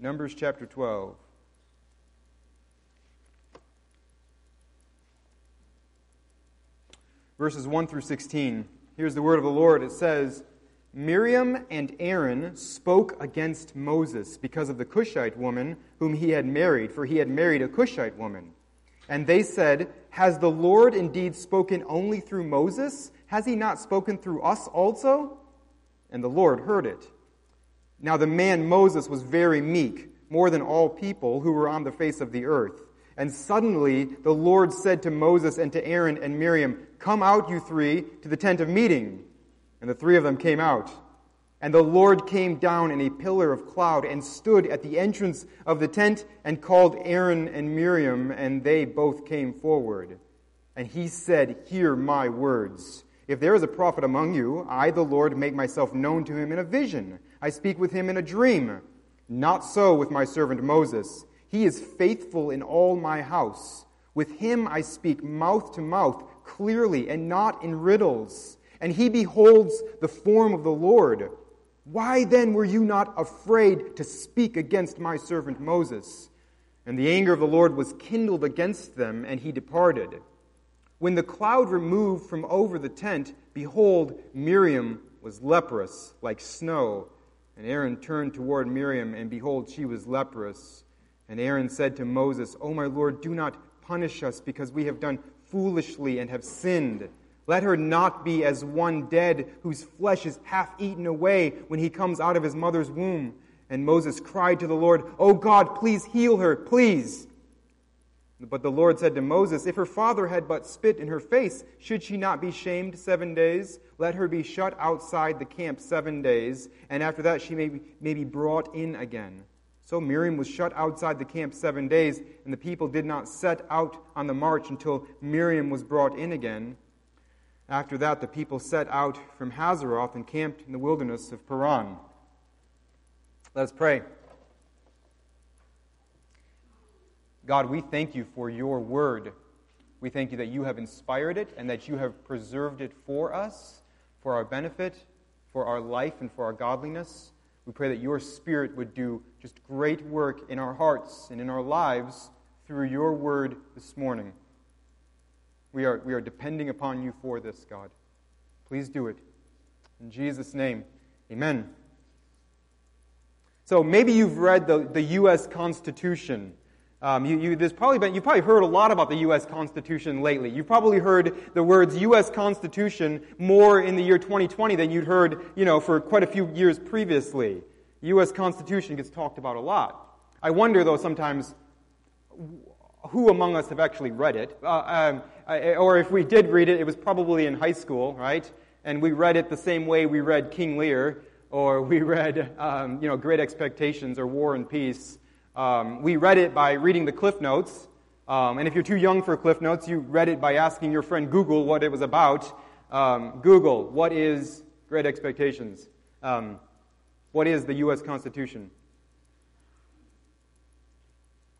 Numbers chapter 12. Verses 1 through 16. Here's the word of the Lord. It says, Miriam and Aaron spoke against Moses because of the Cushite woman whom he had married, for he had married a Cushite woman. And they said, Has the Lord indeed spoken only through Moses? Has he not spoken through us also? And the Lord heard it. Now the man Moses was very meek, more than all people who were on the face of the earth. And suddenly the Lord said to Moses and to Aaron and Miriam, Come out, you three, to the tent of meeting. And the three of them came out. And the Lord came down in a pillar of cloud and stood at the entrance of the tent and called Aaron and Miriam, and they both came forward. And he said, Hear my words. If there is a prophet among you, I, the Lord, make myself known to him in a vision. I speak with him in a dream. Not so with my servant Moses. He is faithful in all my house. With him I speak mouth to mouth, clearly, and not in riddles and he beholds the form of the Lord. Why then were you not afraid to speak against my servant Moses? And the anger of the Lord was kindled against them, and he departed. When the cloud removed from over the tent, behold, Miriam was leprous, like snow. And Aaron turned toward Miriam, and behold, she was leprous. And Aaron said to Moses, O my Lord, do not punish us, because we have done foolishly and have sinned. Let her not be as one dead whose flesh is half eaten away when he comes out of his mother's womb. And Moses cried to the Lord, O God, please heal her, please. But the Lord said to Moses, If her father had but spit in her face, should she not be shamed seven days? Let her be shut outside the camp seven days, and after that she may be, may be brought in again. So Miriam was shut outside the camp seven days, and the people did not set out on the march until Miriam was brought in again. After that, the people set out from Hazeroth and camped in the wilderness of Paran. Let us pray. God, we thank you for your word. We thank you that you have inspired it and that you have preserved it for us, for our benefit, for our life, and for our godliness. We pray that your Spirit would do just great work in our hearts and in our lives through your word this morning. We are, we are depending upon you for this, God. Please do it. In Jesus' name, amen. So maybe you've read the, the U.S. Constitution. Um, you, you, there's probably been, you've probably heard a lot about the U.S. Constitution lately. You've probably heard the words U.S. Constitution more in the year 2020 than you'd heard, you know, for quite a few years previously. U.S. Constitution gets talked about a lot. I wonder, though, sometimes who among us have actually read it? Uh, um, or if we did read it, it was probably in high school, right? And we read it the same way we read King Lear, or we read, um, you know, Great Expectations or War and Peace. Um, we read it by reading the Cliff Notes. Um, and if you're too young for Cliff Notes, you read it by asking your friend Google what it was about. Um, Google, what is Great Expectations? Um, what is the U.S. Constitution?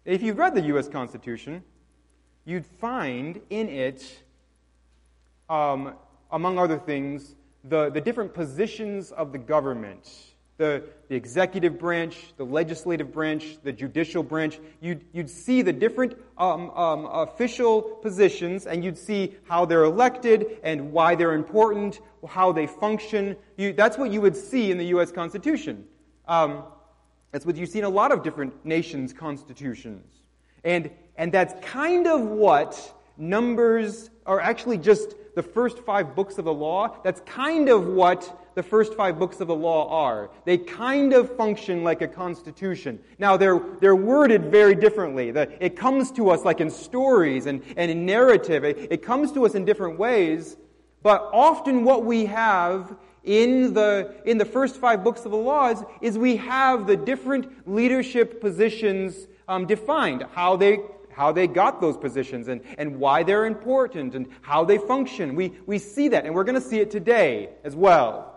If you've read the U.S. Constitution, you'd find in it, um, among other things, the, the different positions of the government the, the executive branch, the legislative branch, the judicial branch. You'd, you'd see the different um, um, official positions and you'd see how they're elected and why they're important, how they function. You, that's what you would see in the U.S. Constitution. Um, that's what you see in a lot of different nations' constitutions. And, and that's kind of what Numbers are actually just the first five books of the law. That's kind of what the first five books of the law are. They kind of function like a constitution. Now, they're, they're worded very differently. The, it comes to us like in stories and, and in narrative. It, it comes to us in different ways. But often what we have in the, in the first five books of the laws is we have the different leadership positions um, defined, how they, how they got those positions and, and why they're important and how they function. We, we see that, and we're going to see it today as well.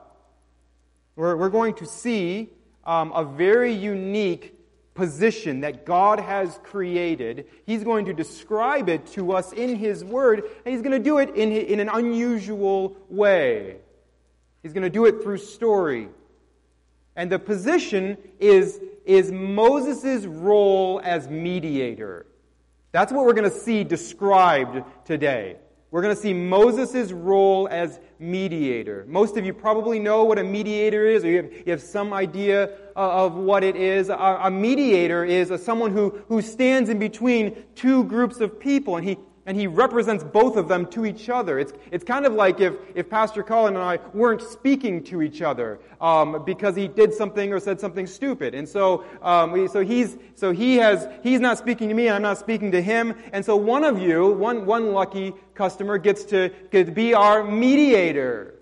We're, we're going to see um, a very unique position that God has created. He's going to describe it to us in His Word, and He's going to do it in, in an unusual way. He's going to do it through story. And the position is is Moses' role as mediator. That's what we're going to see described today. We're going to see Moses' role as mediator. Most of you probably know what a mediator is, or you have, you have some idea uh, of what it is. A, a mediator is a, someone who, who stands in between two groups of people, and he and he represents both of them to each other. It's, it's kind of like if, if Pastor Colin and I weren't speaking to each other um, because he did something or said something stupid. And so, um, so, he's, so he has, he's not speaking to me, I'm not speaking to him. And so one of you, one, one lucky customer, gets to, gets to be our mediator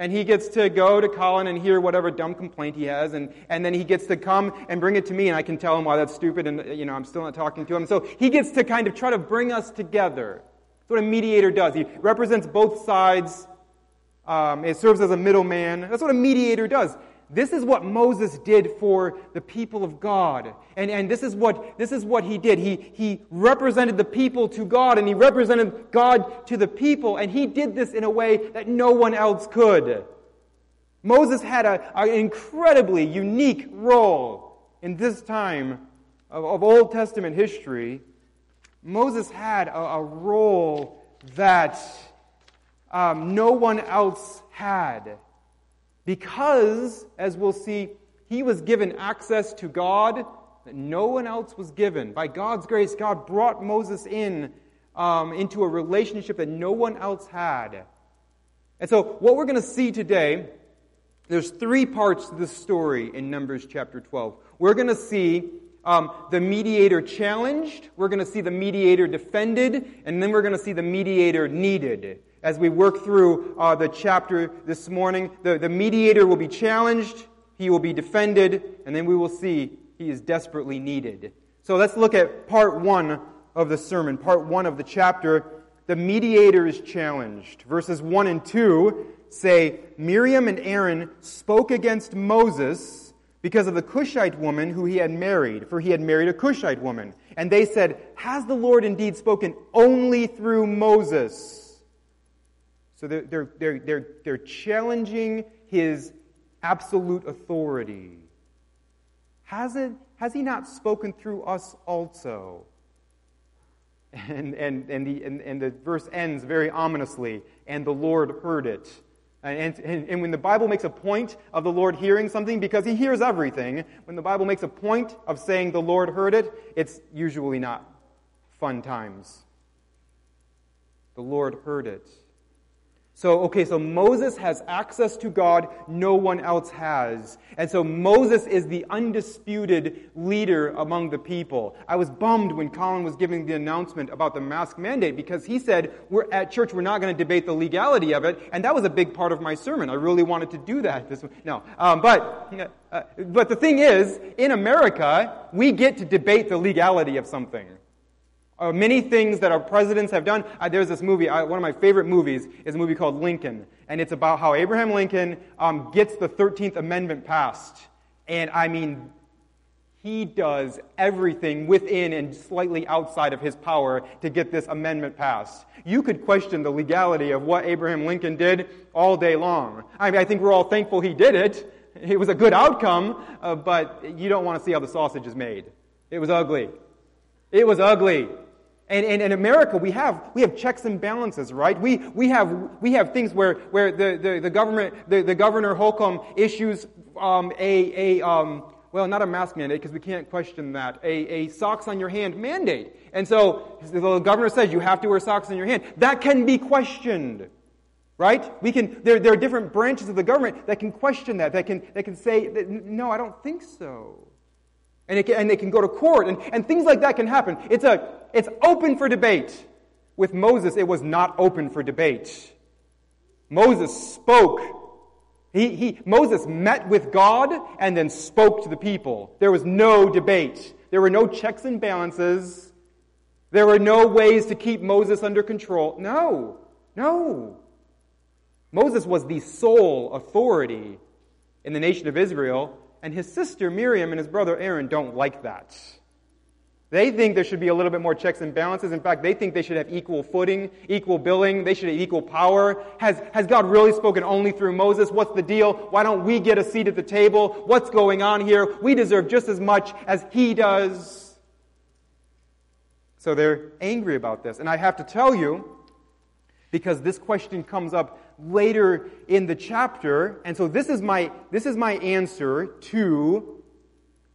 and he gets to go to Colin and hear whatever dumb complaint he has, and, and then he gets to come and bring it to me, and I can tell him why that's stupid, and you know I'm still not talking to him. So he gets to kind of try to bring us together. That's what a mediator does. He represents both sides. Um, it serves as a middleman. That's what a mediator does. This is what Moses did for the people of God. And, and this, is what, this is what he did. He, he represented the people to God and he represented God to the people. And he did this in a way that no one else could. Moses had a, an incredibly unique role in this time of, of Old Testament history. Moses had a, a role that um, no one else had. Because, as we'll see, he was given access to God that no one else was given. By God's grace, God brought Moses in um, into a relationship that no one else had. And so, what we're going to see today, there's three parts to this story in Numbers chapter 12. We're going to see um, the mediator challenged, we're going to see the mediator defended, and then we're going to see the mediator needed as we work through uh, the chapter this morning. The, the mediator will be challenged, he will be defended, and then we will see he is desperately needed. So let's look at part one of the sermon, part one of the chapter. The mediator is challenged. Verses 1 and 2 say Miriam and Aaron spoke against Moses because of the Cushite woman who he had married, for he had married a Cushite woman. And they said, Has the Lord indeed spoken only through Moses? So they're, they're, they're, they're, challenging his absolute authority. Has, it, has he not spoken through us also? And, and, and, the, and, and the verse ends very ominously, and the Lord heard it. And, and, and, when the Bible makes a point of the Lord hearing something, because He hears everything, when the Bible makes a point of saying the Lord heard it, it's usually not fun times. The Lord heard it. So, okay, so Moses has access to God no one else has. And so Moses is the undisputed leader among the people. I was bummed when Colin was giving the announcement about the mask mandate because he said, we're at church, we're not going to debate the legality of it. And that was a big part of my sermon. I really wanted to do that. This, no. Um, but, uh, but the thing is, in America, we get to debate the legality of something. Uh, many things that our presidents have done. Uh, there's this movie, uh, one of my favorite movies is a movie called Lincoln. And it's about how Abraham Lincoln um, gets the 13th Amendment passed. And I mean, he does everything within and slightly outside of his power to get this amendment passed. You could question the legality of what Abraham Lincoln did all day long. I mean, I think we're all thankful he did it. It was a good outcome, uh, but you don't want to see how the sausage is made. It was ugly. It was ugly. And, and in America, we have, we have checks and balances, right? We, we, have, we have things where, where the, the, the government, the, the governor Holcomb issues um, a, a um, well, not a mask mandate because we can't question that, a, a socks on your hand mandate. And so the governor says you have to wear socks on your hand. That can be questioned. Right? We can, there, there are different branches of the government that can question that, that can, that can say, no, I don't think so. And, can, and they can go to court, and, and things like that can happen. It's a, it's open for debate. With Moses, it was not open for debate. Moses spoke. He, he, Moses met with God and then spoke to the people. There was no debate. There were no checks and balances. There were no ways to keep Moses under control. No, no. Moses was the sole authority in the nation of Israel, and his sister Miriam and his brother Aaron don't like that. They think there should be a little bit more checks and balances. In fact, they think they should have equal footing, equal billing. They should have equal power. Has, has God really spoken only through Moses? What's the deal? Why don't we get a seat at the table? What's going on here? We deserve just as much as he does. So they're angry about this. And I have to tell you, because this question comes up later in the chapter, and so this is my, this is my answer to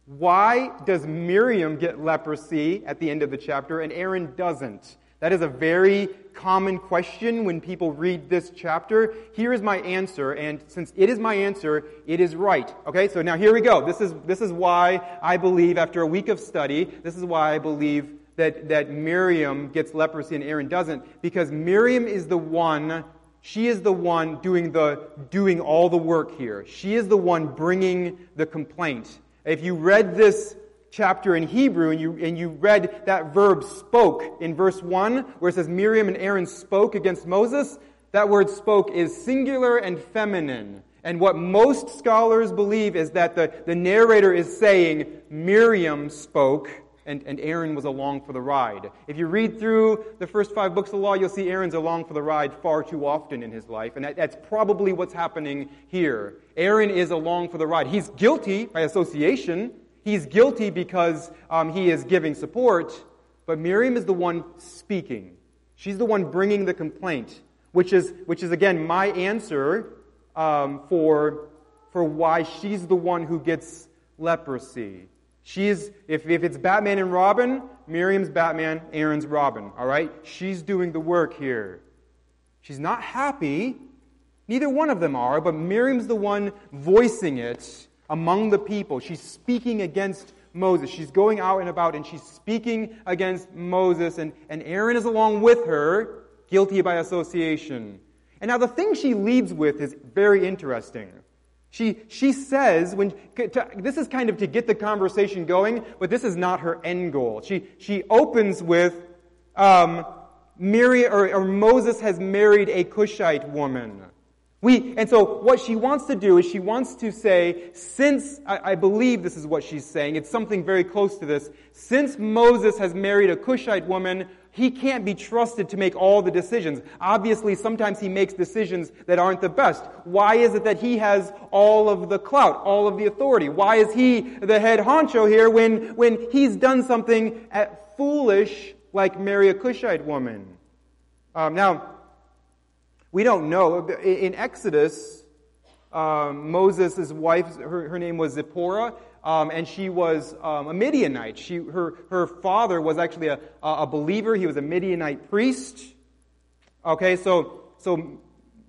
why does Miriam get leprosy at the end of the chapter and Aaron doesn't? That is a very common question when people read this chapter. Here is my answer, and since it is my answer, it is right. Okay, so now here we go. This is, this is why I believe, after a week of study, this is why I believe that, that Miriam gets leprosy and Aaron doesn't, because Miriam is the one, she is the one doing the, doing all the work here. She is the one bringing the complaint. If you read this chapter in Hebrew and you, and you read that verb spoke in verse 1, where it says Miriam and Aaron spoke against Moses, that word spoke is singular and feminine. And what most scholars believe is that the, the narrator is saying Miriam spoke and, and Aaron was along for the ride. If you read through the first five books of the law, you'll see Aaron's along for the ride far too often in his life. And that, that's probably what's happening here. Aaron is along for the ride. He's guilty by association. He's guilty because um, he is giving support. But Miriam is the one speaking. She's the one bringing the complaint, which is, which is again, my answer um, for, for why she's the one who gets leprosy. She's, if, if it's Batman and Robin, Miriam's Batman, Aaron's Robin, all right? She's doing the work here. She's not happy. Neither one of them are, but Miriam's the one voicing it among the people. She's speaking against Moses. She's going out and about and she's speaking against Moses, and, and Aaron is along with her, guilty by association. And now the thing she leads with is very interesting. She, she says, when, to, this is kind of to get the conversation going, but this is not her end goal. She, she opens with, um, or, or Moses has married a Cushite woman. We, and so what she wants to do is she wants to say, since, I, I, believe this is what she's saying, it's something very close to this, since Moses has married a Cushite woman, he can't be trusted to make all the decisions. Obviously, sometimes he makes decisions that aren't the best. Why is it that he has all of the clout, all of the authority? Why is he the head honcho here when, when he's done something foolish like marry a Cushite woman? Um, now, we don't know. In Exodus, um, Moses' wife, her, her name was Zipporah. Um, and she was um, a Midianite. She, her, her father was actually a, a believer. He was a Midianite priest. Okay, so, so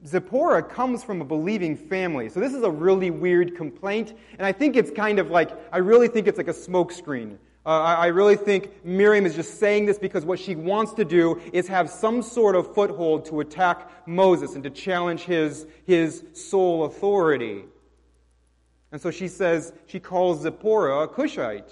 Zipporah comes from a believing family. So this is a really weird complaint. And I think it's kind of like, I really think it's like a smokescreen. Uh, I, I really think Miriam is just saying this because what she wants to do is have some sort of foothold to attack Moses and to challenge his, his sole authority. And so she says, she calls Zipporah a Cushite.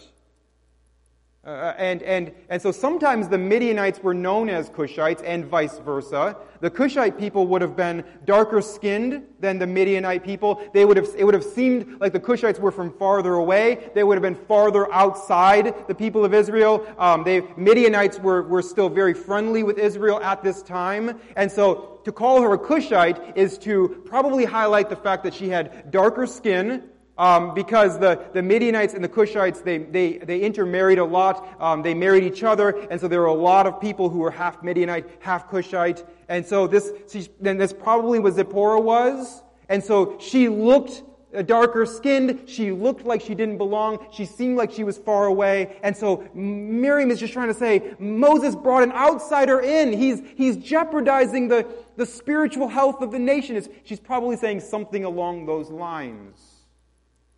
Uh, and, and, and so sometimes the Midianites were known as Cushites and vice versa. The Cushite people would have been darker skinned than the Midianite people. They would have, it would have seemed like the Cushites were from farther away. They would have been farther outside the people of Israel. Um, they, Midianites were, were still very friendly with Israel at this time. And so to call her a Cushite is to probably highlight the fact that she had darker skin, um, because the, the Midianites and the Cushites, they, they, they intermarried a lot. Um, they married each other, and so there were a lot of people who were half Midianite, half Cushite. And so this, then this probably what Zipporah was. And so she looked darker skinned. She looked like she didn't belong. She seemed like she was far away. And so Miriam is just trying to say, Moses brought an outsider in. He's, he's jeopardizing the, the spiritual health of the nation. It's, she's probably saying something along those lines.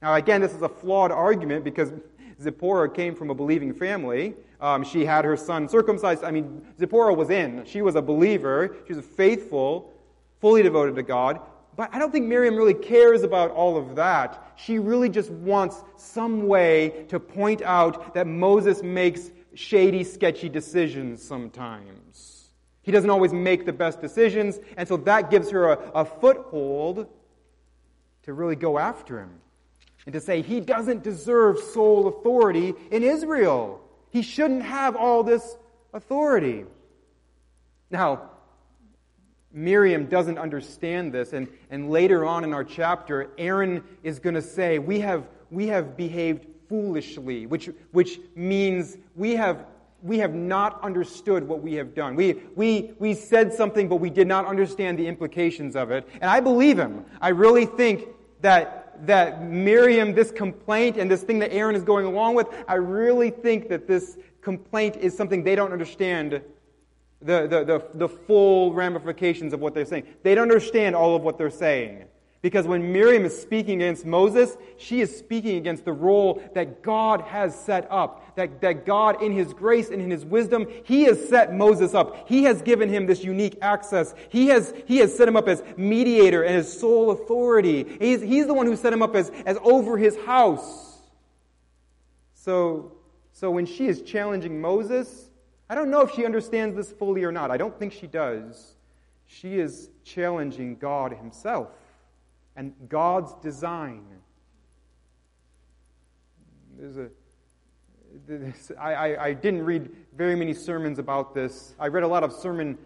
Now, again, this is a flawed argument because Zipporah came from a believing family. Um, she had her son circumcised. I mean, Zipporah was in. She was a believer. She was faithful, fully devoted to God. But I don't think Miriam really cares about all of that. She really just wants some way to point out that Moses makes shady, sketchy decisions sometimes. He doesn't always make the best decisions, and so that gives her a, a foothold to really go after him and to say he doesn't deserve sole authority in Israel. He shouldn't have all this authority. Now, Miriam doesn't understand this, and, and later on in our chapter, Aaron is going to say, we have, we have behaved foolishly, which, which means we have, we have not understood what we have done. We, we, we said something, but we did not understand the implications of it. And I believe him. I really think that, that Miriam, this complaint and this thing that Aaron is going along with, I really think that this complaint is something they don't understand the, the, the, the full ramifications of what they're saying. They don't understand all of what they're saying. Because when Miriam is speaking against Moses, she is speaking against the role that God has set up. That, that God, in His grace and in His wisdom, He has set Moses up. He has given him this unique access. He has, he has set him up as mediator and as sole authority. He's, he's the one who set him up as, as over his house. So, so when she is challenging Moses, I don't know if she understands this fully or not. I don't think she does. She is challenging God Himself and God's design. There's a, this, I, I, I didn't read very many sermons about this. I read a lot of sermon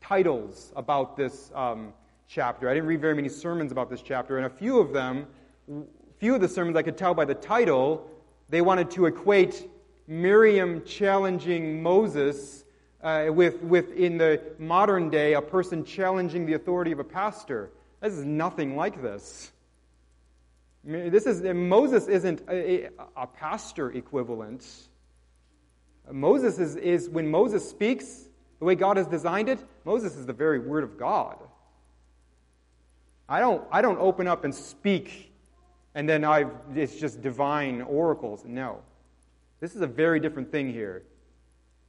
titles about this um, chapter. I didn't read very many sermons about this chapter, and a few of them, few of the sermons I could tell by the title, they wanted to equate Miriam challenging Moses uh, with, with, in the modern day, a person challenging the authority of a pastor. This is nothing like this. This is, Moses isn't a, a pastor equivalent. Moses is, is, when Moses speaks, the way God has designed it, Moses is the very word of God. I don't, I don't open up and speak and then i it's just divine oracles. No. This is a very different thing here.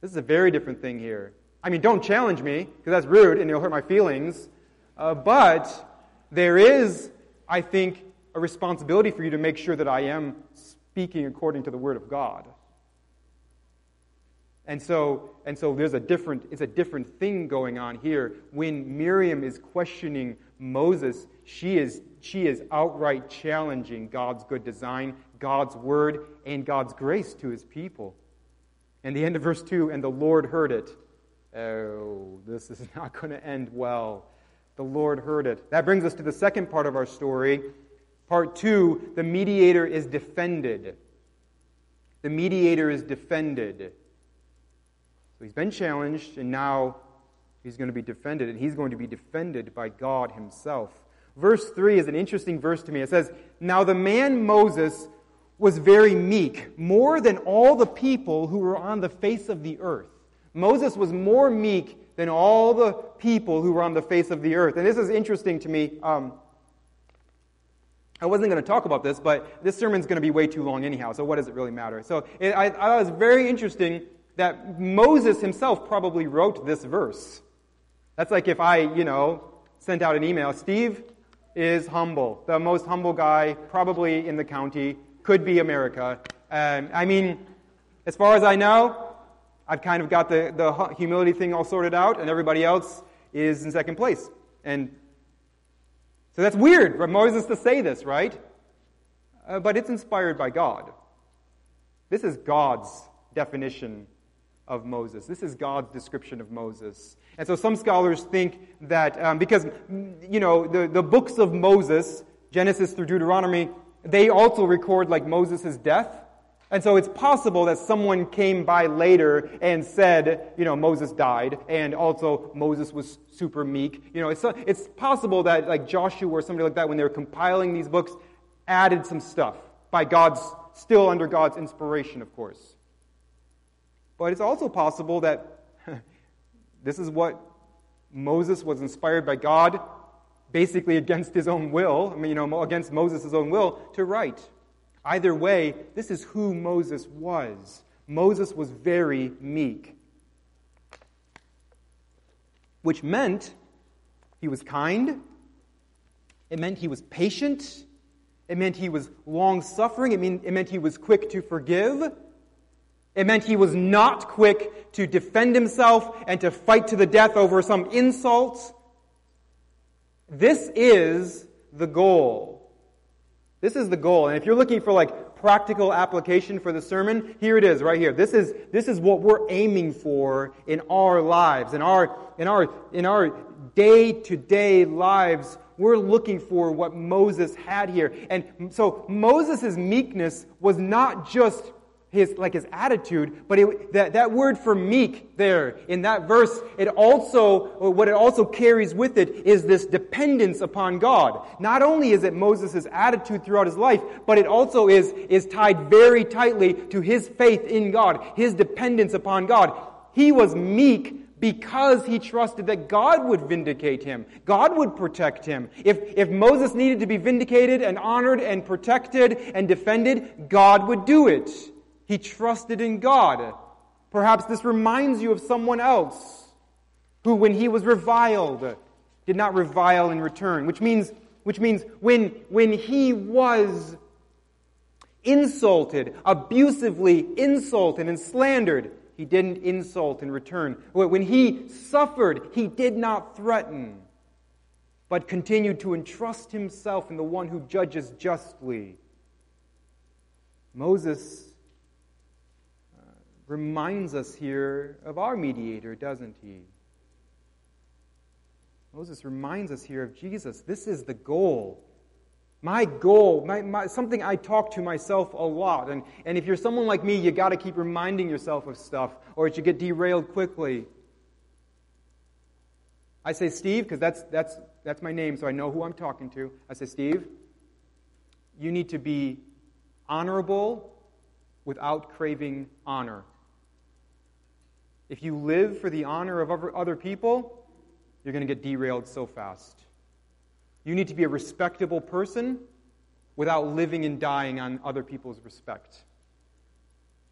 This is a very different thing here. I mean, don't challenge me, because that's rude and it'll hurt my feelings. Uh, but there is, I think, a responsibility for you to make sure that I am speaking according to the Word of God. And so, and so there's a different, it's a different thing going on here. When Miriam is questioning Moses, she is, she is outright challenging God's good design God's word and God's grace to his people. And the end of verse 2 and the Lord heard it. Oh, this is not going to end well. The Lord heard it. That brings us to the second part of our story. Part 2 the mediator is defended. The mediator is defended. So he's been challenged, and now he's going to be defended, and he's going to be defended by God himself. Verse 3 is an interesting verse to me. It says, Now the man Moses was very meek, more than all the people who were on the face of the earth. Moses was more meek than all the people who were on the face of the earth. And this is interesting to me. Um, I wasn't going to talk about this, but this sermon's going to be way too long anyhow, so what does it really matter? So it, I, I thought it was very interesting that Moses himself probably wrote this verse. That's like if I, you know, sent out an email Steve is humble, the most humble guy probably in the county could be America. Um, I mean, as far as I know, I've kind of got the, the humility thing all sorted out, and everybody else is in second place. And so that's weird for Moses to say this, right? Uh, but it's inspired by God. This is God's definition of Moses. This is God's description of Moses. And so some scholars think that um, because, you know, the, the books of Moses, Genesis through Deuteronomy, they also record like Moses' death. And so it's possible that someone came by later and said, you know, Moses died, and also Moses was super meek. You know, it's, it's possible that like Joshua or somebody like that, when they were compiling these books, added some stuff by God's, still under God's inspiration, of course. But it's also possible that this is what Moses was inspired by God basically against his own will, I mean, you know, against Moses' own will, to write. Either way, this is who Moses was. Moses was very meek, which meant he was kind, it meant he was patient, it meant he was long suffering, it, mean, it meant he was quick to forgive. It meant he was not quick to defend himself and to fight to the death over some insult. This is the goal. This is the goal. And if you're looking for like practical application for the sermon, here it is right here. This is, this is what we're aiming for in our lives, in our, in our, in our day to day lives. We're looking for what Moses had here. And so Moses' meekness was not just his like his attitude but it, that, that word for meek there in that verse it also what it also carries with it is this dependence upon god not only is it moses' attitude throughout his life but it also is is tied very tightly to his faith in god his dependence upon god he was meek because he trusted that God would vindicate him. God would protect him. If, if Moses needed to be vindicated and honored and protected and defended, God would do it. He trusted in God. Perhaps this reminds you of someone else who, when he was reviled, did not revile in return, which means, which means when, when he was insulted, abusively insulted and slandered, he didn't insult in return. When he suffered, he did not threaten, but continued to entrust himself in the one who judges justly. Moses reminds us here of our mediator, doesn't he? Moses reminds us here of Jesus. This is the goal. My goal, my, my, something I talk to myself a lot. And, and if you're someone like me, you got to keep reminding yourself of stuff, or it should get derailed quickly. I say Steve, because that's, that's, that's my name, so I know who I'm talking to. I say, Steve, you need to be honorable without craving honor. If you live for the honor of other people, you're going to get derailed so fast. You need to be a respectable person without living and dying on other people's respect.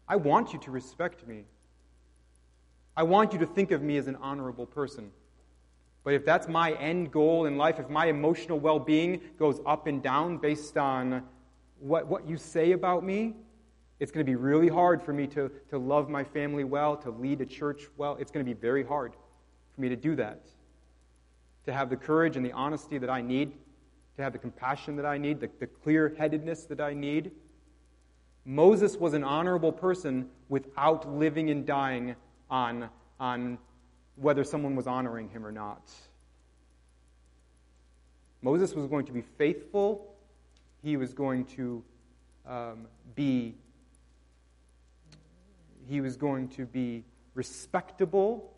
I want you to respect me. I want you to think of me as an honorable person. But if that's my end goal in life, if my emotional well being goes up and down based on what, what you say about me, it's going to be really hard for me to, to love my family well, to lead a church well. It's going to be very hard for me to do that. To have the courage and the honesty that I need, to have the compassion that I need, the, the clear headedness that I need. Moses was an honorable person without living and dying on, on whether someone was honoring him or not. Moses was going to be faithful, he was going to um, be he was going to be respectable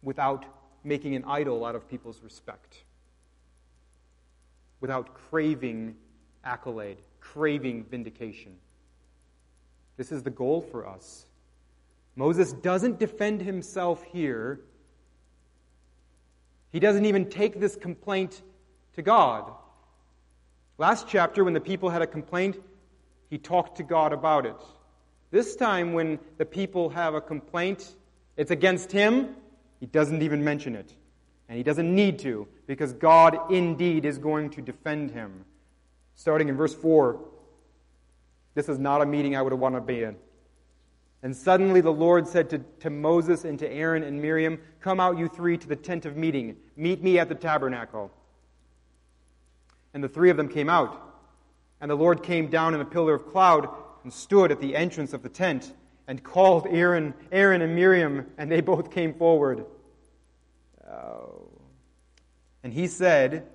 without making an idol out of people's respect, without craving accolade, craving vindication. This is the goal for us. Moses doesn't defend himself here. He doesn't even take this complaint to God. Last chapter, when the people had a complaint, he talked to God about it. This time, when the people have a complaint, it's against him, he doesn't even mention it. And he doesn't need to, because God indeed is going to defend him. Starting in verse 4, this is not a meeting I would want to be in. And suddenly the Lord said to, to Moses and to Aaron and Miriam, Come out, you three, to the tent of meeting. Meet me at the tabernacle. And the three of them came out. And the Lord came down in a pillar of cloud and stood at the entrance of the tent and called Aaron, Aaron and Miriam, and they both came forward. Oh. And he said,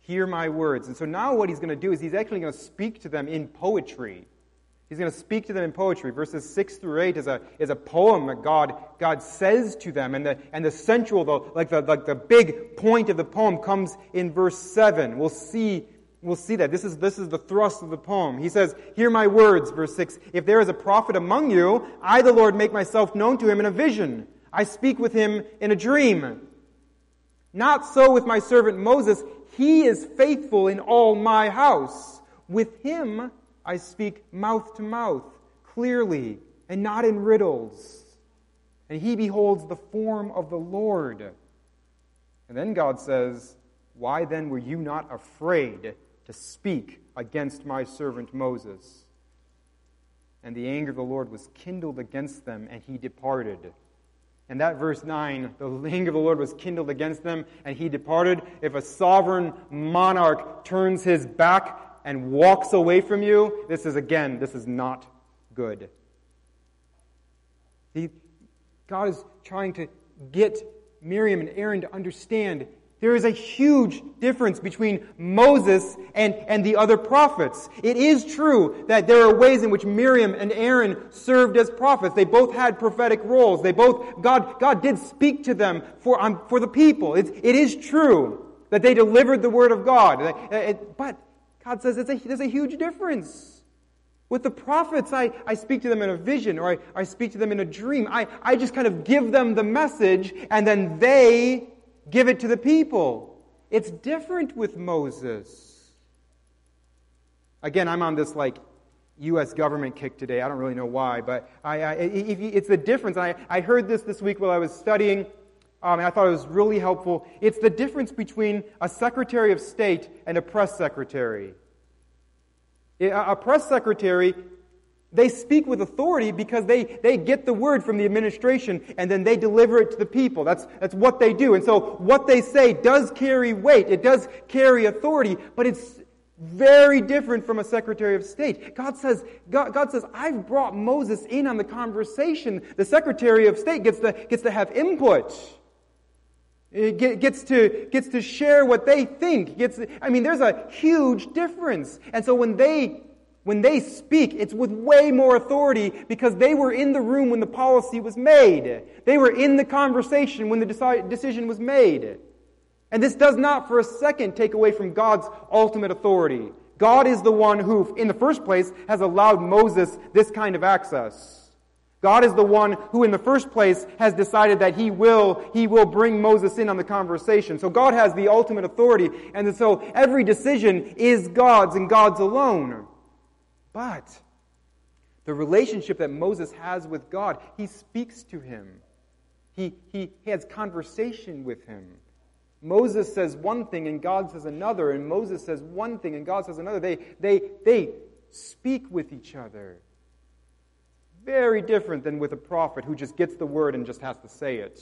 Hear my words. And so now what he's going to do is he's actually going to speak to them in poetry. He's going to speak to them in poetry. Verses 6 through 8 is a, is a poem that God, God says to them. And the, and the central, the, like, the, like the big point of the poem comes in verse 7. We'll see We'll see that. This is, this is the thrust of the poem. He says, Hear my words, verse 6. If there is a prophet among you, I, the Lord, make myself known to him in a vision. I speak with him in a dream. Not so with my servant Moses. He is faithful in all my house. With him I speak mouth to mouth, clearly, and not in riddles. And he beholds the form of the Lord. And then God says, Why then were you not afraid? To speak against my servant Moses. And the anger of the Lord was kindled against them, and he departed. And that verse 9, the anger of the Lord was kindled against them, and he departed. If a sovereign monarch turns his back and walks away from you, this is again, this is not good. God is trying to get Miriam and Aaron to understand there is a huge difference between Moses and, and the other prophets. It is true that there are ways in which Miriam and Aaron served as prophets. They both had prophetic roles. They both, God, God did speak to them for, um, for the people. It's, it is true that they delivered the word of God. But God says a, there's a huge difference. With the prophets, I, I speak to them in a vision or I, I speak to them in a dream. I, I just kind of give them the message and then they give it to the people. It's different with Moses. Again, I'm on this like U.S. government kick today. I don't really know why, but I, I, it's the difference. I, I heard this this week while I was studying, um, and I thought it was really helpful. It's the difference between a Secretary of State and a press secretary. A press secretary they speak with authority because they, they get the word from the administration and then they deliver it to the people. That's, that's what they do. And so what they say does carry weight. It does carry authority, but it's very different from a Secretary of State. God says, God, God says, I've brought Moses in on the conversation. The Secretary of State gets to, gets to have input. It gets to, gets to share what they think. Gets, I mean, there's a huge difference. And so when they when they speak, it's with way more authority because they were in the room when the policy was made. They were in the conversation when the decision was made. And this does not for a second take away from God's ultimate authority. God is the one who, in the first place, has allowed Moses this kind of access. God is the one who, in the first place, has decided that he will, he will bring Moses in on the conversation. So God has the ultimate authority. And so every decision is God's and God's alone. But the relationship that Moses has with God, he speaks to him. He, he, he has conversation with him. Moses says one thing and God says another, and Moses says one thing and God says another. They, they, they speak with each other. Very different than with a prophet who just gets the word and just has to say it.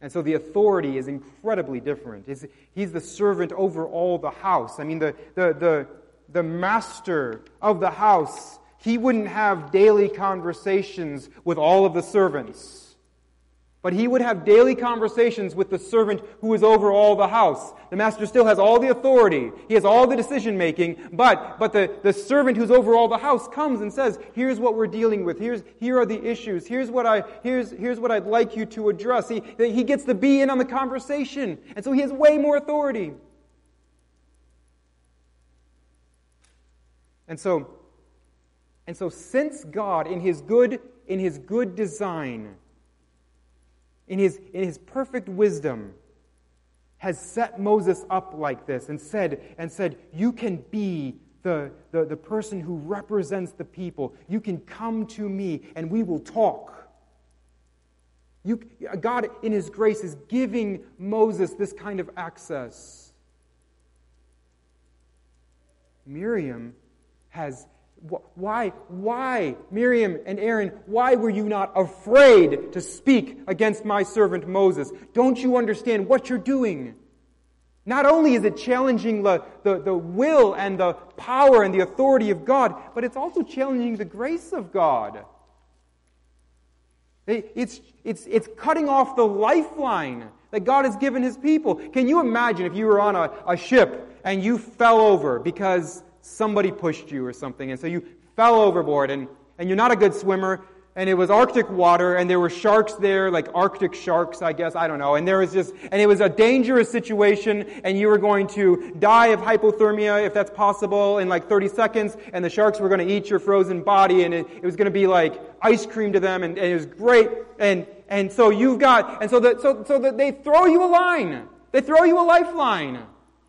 And so the authority is incredibly different. He's, he's the servant over all the house. I mean, the, the, the, the master of the house, he wouldn't have daily conversations with all of the servants. But he would have daily conversations with the servant who is over all the house. The master still has all the authority. He has all the decision making. But, but the, the servant who's over all the house comes and says, here's what we're dealing with. Here's, here are the issues. Here's what I, here's, here's what I'd like you to address. He, he gets to be in on the conversation. And so he has way more authority. And so, and so since God, in his good, in his good design, in his, in his perfect wisdom, has set Moses up like this and said, and said, you can be the, the, the person who represents the people. You can come to me and we will talk. You, God, in His grace, is giving Moses this kind of access. Miriam has why, why, Miriam and Aaron, why were you not afraid to speak against my servant Moses? Don't you understand what you're doing? Not only is it challenging the, the, the will and the power and the authority of God, but it's also challenging the grace of God. It's, it's, it's cutting off the lifeline that God has given his people. Can you imagine if you were on a, a ship and you fell over because somebody pushed you or something, and so you fell overboard, and, and you're not a good swimmer, and it was Arctic water, and there were sharks there, like Arctic sharks, I guess, I don't know. And there was just, and it was a dangerous situation, and you were going to die of hypothermia, if that's possible, in like 30 seconds, and the sharks were going to eat your frozen body, and it, it was going to be like ice cream to them, and, and, it was great. And, and so you've got, and so that, so, so that they throw you a line. They throw you a lifeline.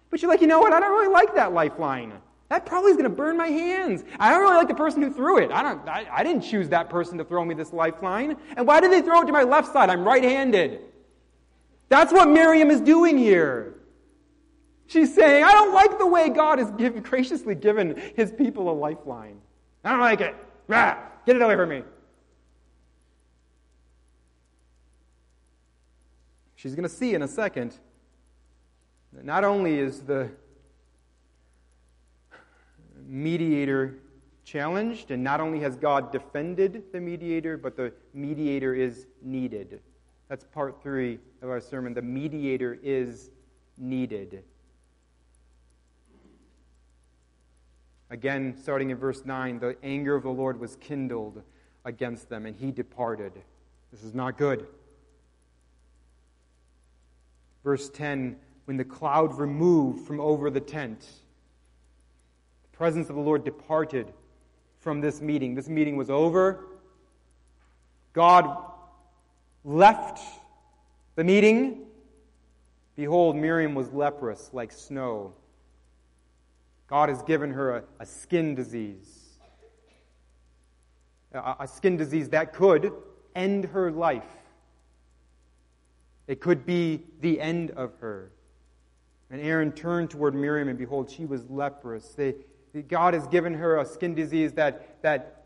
But you're like, you know what? I don't really like that lifeline. That probably is going to burn my hands. I don't really like the person who threw it. I, don't, I, I didn't choose that person to throw me this lifeline. And why did they throw it to my left side? I'm right handed. That's what Miriam is doing here. She's saying, I don't like the way God has give, graciously given his people a lifeline. I don't like it. Ah, get it away from me. She's going to see in a second that not only is the mediator challenged, and not only has God defended the mediator, but the mediator is needed. That's part three of our sermon. The mediator is needed. Again, starting in verse 9, the anger of the Lord was kindled against them, and he departed. This is not good. Verse 10 when the cloud removed from over the tent, presence of the Lord departed from this meeting. This meeting was over. God left the meeting. Behold, Miriam was leprous like snow. God has given her a, a skin disease. A, a skin disease that could end her life. It could be the end of her. And Aaron turned toward Miriam, and behold, she was leprous. They, God has given her a skin disease that, that,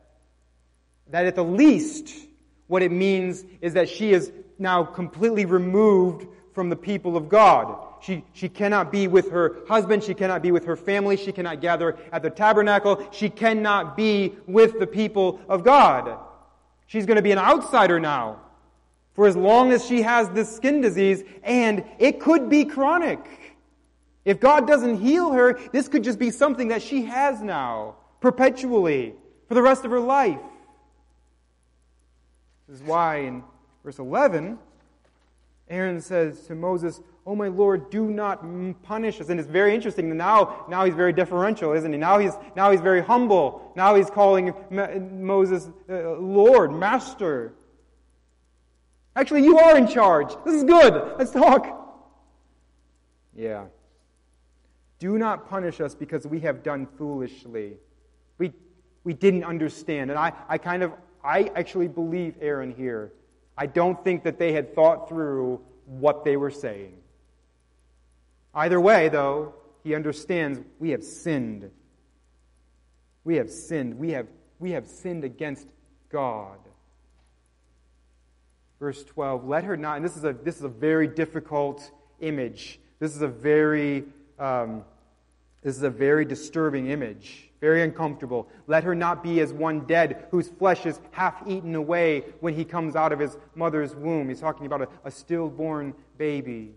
that at the least, what it means is that she is now completely removed from the people of God. She, she cannot be with her husband. She cannot be with her family. She cannot gather at the tabernacle. She cannot be with the people of God. She's going to be an outsider now for as long as she has this skin disease, and it could be chronic. If God doesn't heal her, this could just be something that she has now, perpetually, for the rest of her life. This is why in verse 11, Aaron says to Moses, Oh, my Lord, do not punish us. And it's very interesting. Now, now he's very deferential, isn't he? Now he's, now he's very humble. Now he's calling Moses uh, Lord, Master. Actually, you are in charge. This is good. Let's talk. Yeah. Do not punish us because we have done foolishly. We, we didn't understand. And I, I kind of, I actually believe Aaron here. I don't think that they had thought through what they were saying. Either way, though, he understands we have sinned. We have sinned. We have, we have sinned against God. Verse 12, let her not, and this is a, this is a very difficult image. This is a very, um, this is a very disturbing image, very uncomfortable. Let her not be as one dead whose flesh is half eaten away when he comes out of his mother's womb. He's talking about a, a stillborn baby.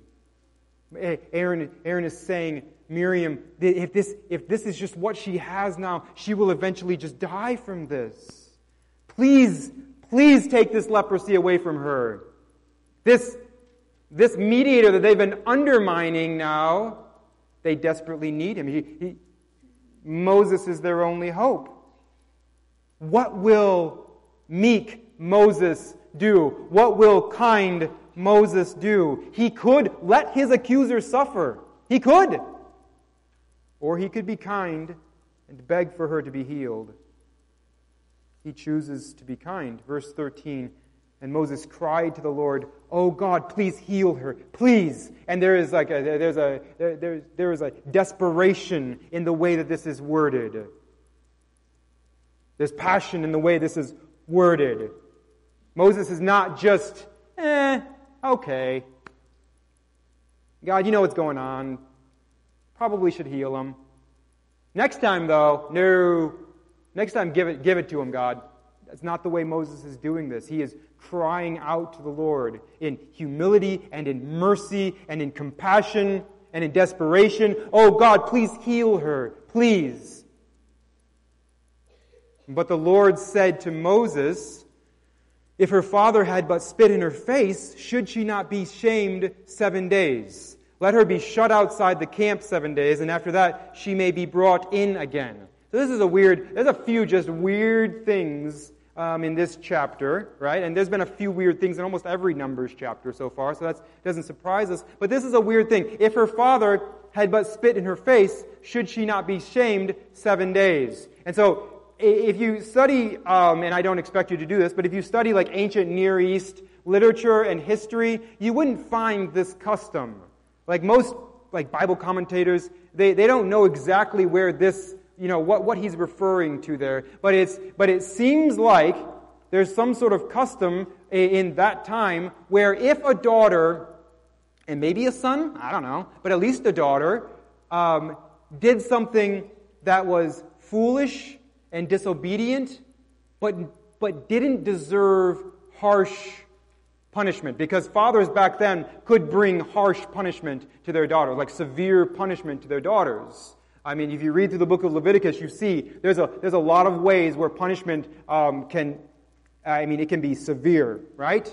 Aaron, Aaron is saying, Miriam, if this, if this is just what she has now, she will eventually just die from this. Please, please take this leprosy away from her. This, this mediator that they've been undermining now, they desperately need him. He, he, Moses is their only hope. What will meek Moses do? What will kind Moses do? He could let his accuser suffer. He could. Or he could be kind and beg for her to be healed. He chooses to be kind. Verse 13 And Moses cried to the Lord, Oh God, please heal her, please. And there is like a, there's a, there, there, there is a desperation in the way that this is worded. There's passion in the way this is worded. Moses is not just, eh, okay. God, you know what's going on. Probably should heal him. Next time, though, no. Next time, give it, give it to him, God. That's not the way Moses is doing this. He is crying out to the Lord in humility and in mercy and in compassion and in desperation. Oh, God, please heal her. Please. But the Lord said to Moses, if her father had but spit in her face, should she not be shamed seven days? Let her be shut outside the camp seven days, and after that she may be brought in again. So this is a weird, there's a few just weird things um, in this chapter, right? And there's been a few weird things in almost every Numbers chapter so far, so that doesn't surprise us. But this is a weird thing. If her father had but spit in her face, should she not be shamed seven days? And so if you study, um, and I don't expect you to do this, but if you study like ancient Near East literature and history, you wouldn't find this custom. Like most like Bible commentators, they, they don't know exactly where this, you know, what, what he's referring to there. But it's, but it seems like there's some sort of custom in that time where if a daughter, and maybe a son, I don't know, but at least a daughter, um, did something that was foolish and disobedient, but, but didn't deserve harsh punishment because fathers back then could bring harsh punishment to their daughters, like severe punishment to their daughters. I mean, if you read through the book of Leviticus, you see there's a, there's a lot of ways where punishment um, can, I mean, it can be severe, right?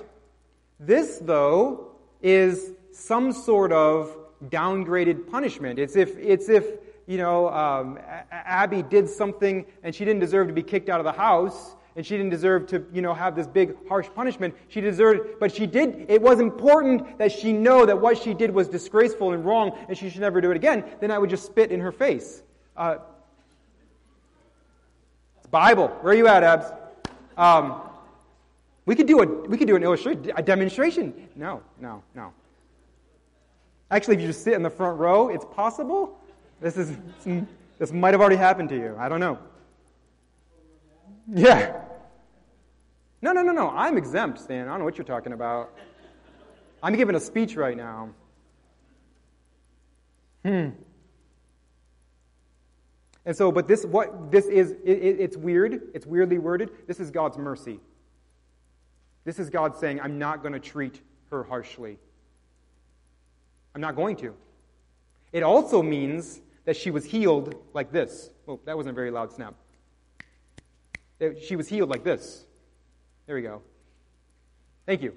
This, though, is some sort of downgraded punishment. It's if, it's if you know, um, Abby did something and she didn't deserve to be kicked out of the house, and she didn't deserve to, you know, have this big harsh punishment. She deserved, but she did, it was important that she know that what she did was disgraceful and wrong and she should never do it again. Then I would just spit in her face. Uh, it's Bible. Where are you at, Abs? Um, we could do a, we could do an illustration, a demonstration. No, no, no. Actually, if you just sit in the front row, it's possible. This is, this might have already happened to you. I don't know. Yeah. No, no, no, no. I'm exempt, Stan. I don't know what you're talking about. I'm giving a speech right now. Hmm. And so, but this, what this is, it, it, it's weird. It's weirdly worded. This is God's mercy. This is God saying, I'm not going to treat her harshly. I'm not going to. It also means that she was healed like this. Well, that wasn't a very loud snap. She was healed like this. There we go. Thank you.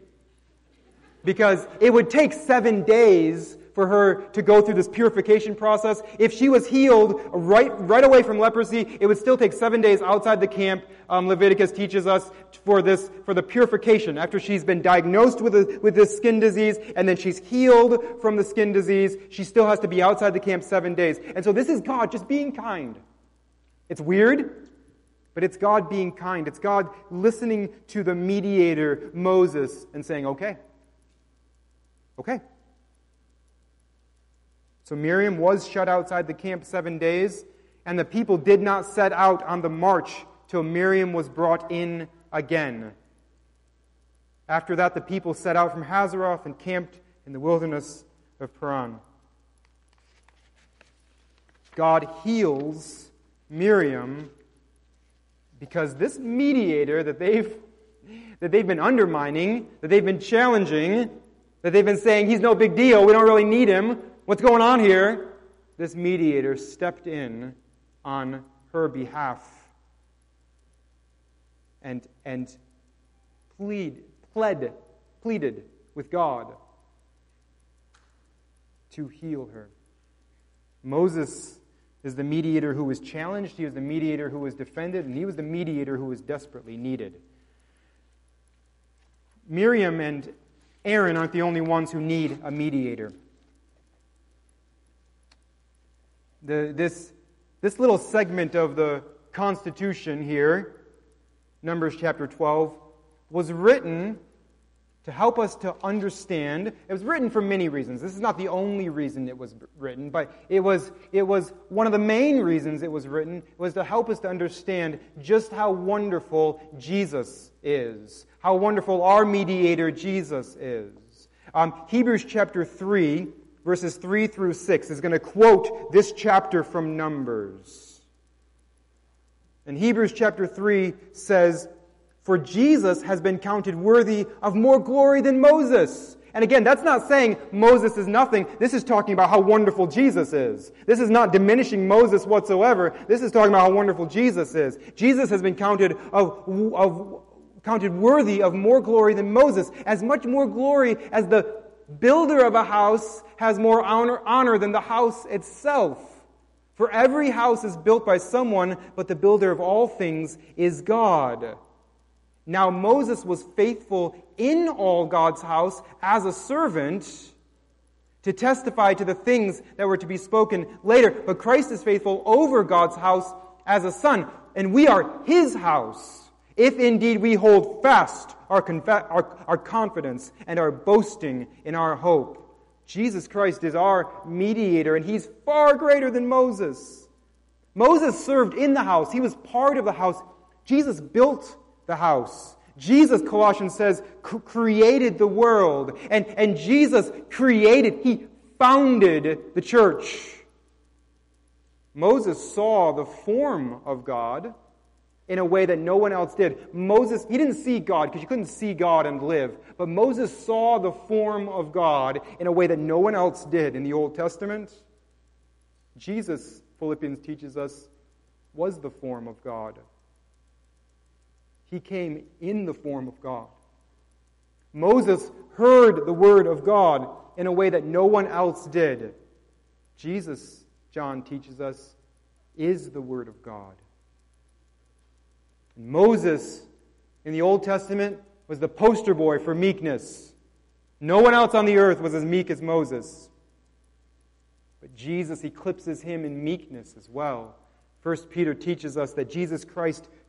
Because it would take seven days for her to go through this purification process. If she was healed right, right away from leprosy, it would still take seven days outside the camp. Um, Leviticus teaches us for this, for the purification after she's been diagnosed with, a, with this skin disease and then she's healed from the skin disease. She still has to be outside the camp seven days. And so this is God just being kind. It's weird. But it's God being kind. It's God listening to the mediator, Moses, and saying, okay. Okay. So Miriam was shut outside the camp seven days, and the people did not set out on the march till Miriam was brought in again. After that, the people set out from Hazeroth and camped in the wilderness of Paran. God heals Miriam because this mediator that they've, that they've been undermining, that they've been challenging, that they've been saying, he's no big deal, we don't really need him, what's going on here? This mediator stepped in on her behalf and, and plead, pled, pleaded with God to heal her. Moses is the mediator who was challenged, he was the mediator who was defended, and he was the mediator who was desperately needed. Miriam and Aaron aren't the only ones who need a mediator. The, this, this little segment of the Constitution here, Numbers chapter 12, was written to help us to understand. It was written for many reasons. This is not the only reason it was written, but it was, it was one of the main reasons it was written was to help us to understand just how wonderful Jesus is, how wonderful our mediator Jesus is. Um, Hebrews chapter 3, verses 3 through 6, is going to quote this chapter from Numbers. And Hebrews chapter 3 says, for Jesus has been counted worthy of more glory than Moses. And again, that's not saying Moses is nothing. This is talking about how wonderful Jesus is. This is not diminishing Moses whatsoever. This is talking about how wonderful Jesus is. Jesus has been counted of, of counted worthy of more glory than Moses, as much more glory as the builder of a house has more honor, honor than the house itself. For every house is built by someone, but the builder of all things is God. Now Moses was faithful in all God's house as a servant to testify to the things that were to be spoken later. But Christ is faithful over God's house as a son, and we are his house. If indeed we hold fast our, conf- our, our confidence and our boasting in our hope. Jesus Christ is our mediator, and he's far greater than Moses. Moses served in the house, he was part of the house. Jesus built the house. Jesus, Colossians says, created the world. And, and Jesus created, he founded the church. Moses saw the form of God in a way that no one else did. Moses, he didn't see God because you couldn't see God and live. But Moses saw the form of God in a way that no one else did in the Old Testament. Jesus, Philippians teaches us, was the form of God. He came in the form of God. Moses heard the word of God in a way that no one else did. Jesus, John teaches us, is the word of God. And Moses in the Old Testament was the poster boy for meekness. No one else on the earth was as meek as Moses. But Jesus eclipses him in meekness as well. First Peter teaches us that Jesus Christ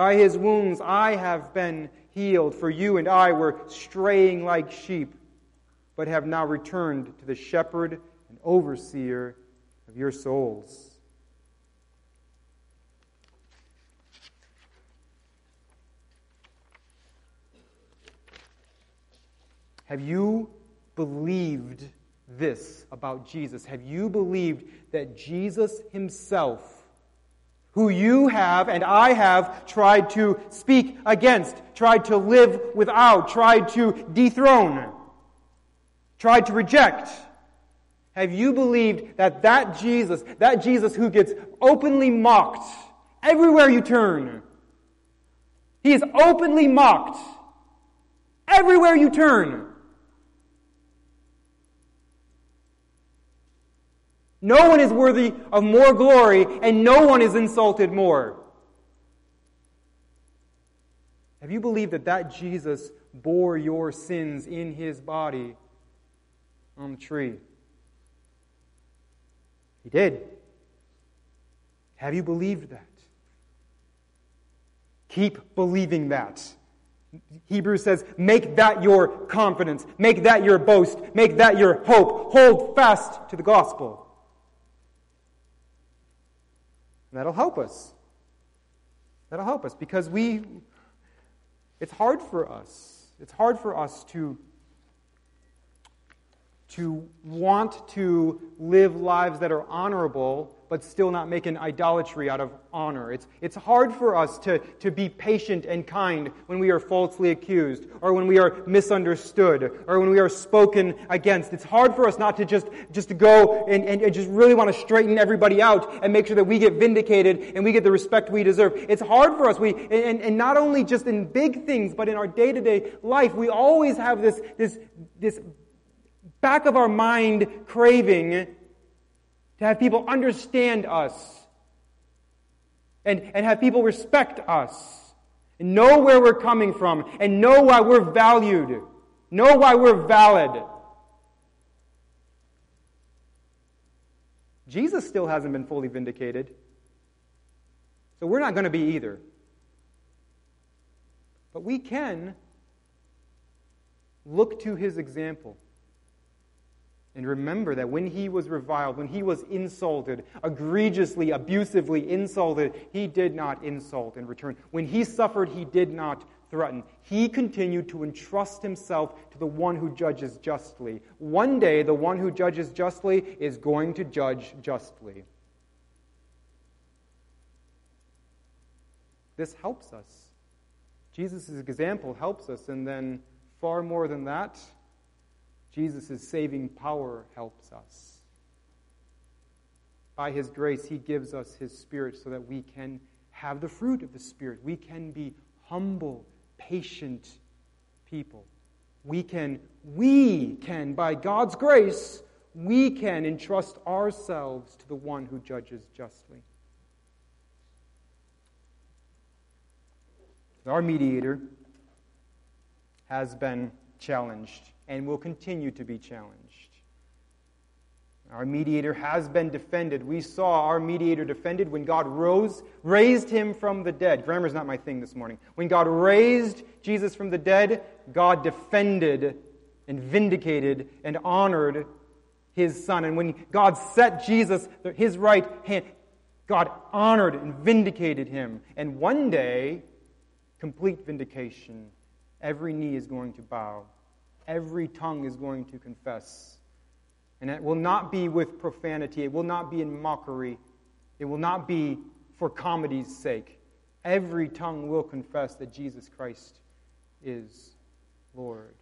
By his wounds I have been healed. For you and I were straying like sheep, but have now returned to the shepherd and overseer of your souls. Have you believed this about Jesus? Have you believed that Jesus himself who you have and I have tried to speak against, tried to live without, tried to dethrone, tried to reject. Have you believed that that Jesus, that Jesus who gets openly mocked everywhere you turn, he is openly mocked everywhere you turn. No one is worthy of more glory, and no one is insulted more. Have you believed that that Jesus bore your sins in his body on the tree? He did. Have you believed that? Keep believing that. Hebrews says, make that your confidence, make that your boast, make that your hope. Hold fast to the gospel. And that'll help us. That'll help us because we, it's hard for us. It's hard for us to to want to live lives that are honorable but still not make an idolatry out of honor. It's, it's hard for us to, to be patient and kind when we are falsely accused, or when we are misunderstood, or when we are spoken against. It's hard for us not to just, just go and, and, and just really want to straighten everybody out and make sure that we get vindicated and we get the respect we deserve. It's hard for us. We, and, and not only just in big things, but in our day to day life, we always have this, this, this back of our mind craving to have people understand us and, and have people respect us and know where we're coming from and know why we're valued, know why we're valid. Jesus still hasn't been fully vindicated. So we're not going to be either. But we can look to his example. And remember that when he was reviled, when he was insulted, egregiously, abusively insulted, he did not insult in return. When he suffered, he did not threaten. He continued to entrust himself to the one who judges justly. One day, the one who judges justly is going to judge justly. This helps us. Jesus' example helps us, and then far more than that, Jesus' saving power helps us. By His grace, He gives us His Spirit so that we can have the fruit of the Spirit. We can be humble, patient people. We can, we can, by God's grace, we can entrust ourselves to the one who judges justly. Our mediator has been challenged and will continue to be challenged. Our mediator has been defended. We saw our mediator defended when God rose, raised him from the dead. Grammar's not my thing this morning. When God raised Jesus from the dead, God defended and vindicated and honored his son. And when God set Jesus, his right hand, God honored and vindicated him. And one day, complete vindication. Every knee is going to bow, every tongue is going to confess and it will not be with profanity, it will not be in mockery, it will not be for comedy's sake. Every tongue will confess that Jesus Christ is Lord.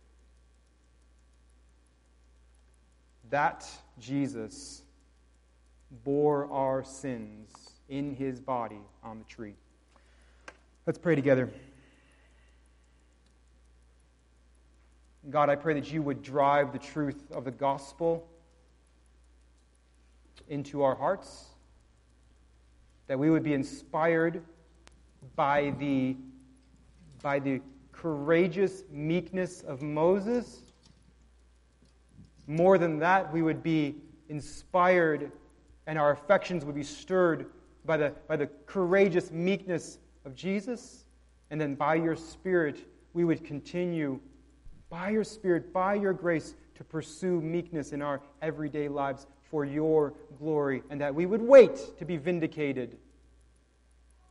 That Jesus bore our sins in his body on the tree. Let's pray together. God, I pray that you would drive the truth of the gospel into our hearts, that we would be inspired by the, by the courageous meekness of Moses. More than that, we would be inspired and our affections would be stirred by the, by the courageous meekness of Jesus. And then by your Spirit, we would continue, by your Spirit, by your grace, to pursue meekness in our everyday lives for your glory, and that we would wait to be vindicated.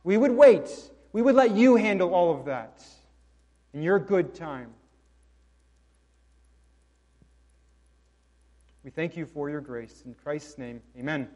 We would wait. We would let you handle all of that in your good time. We thank you for your grace. In Christ's name, amen.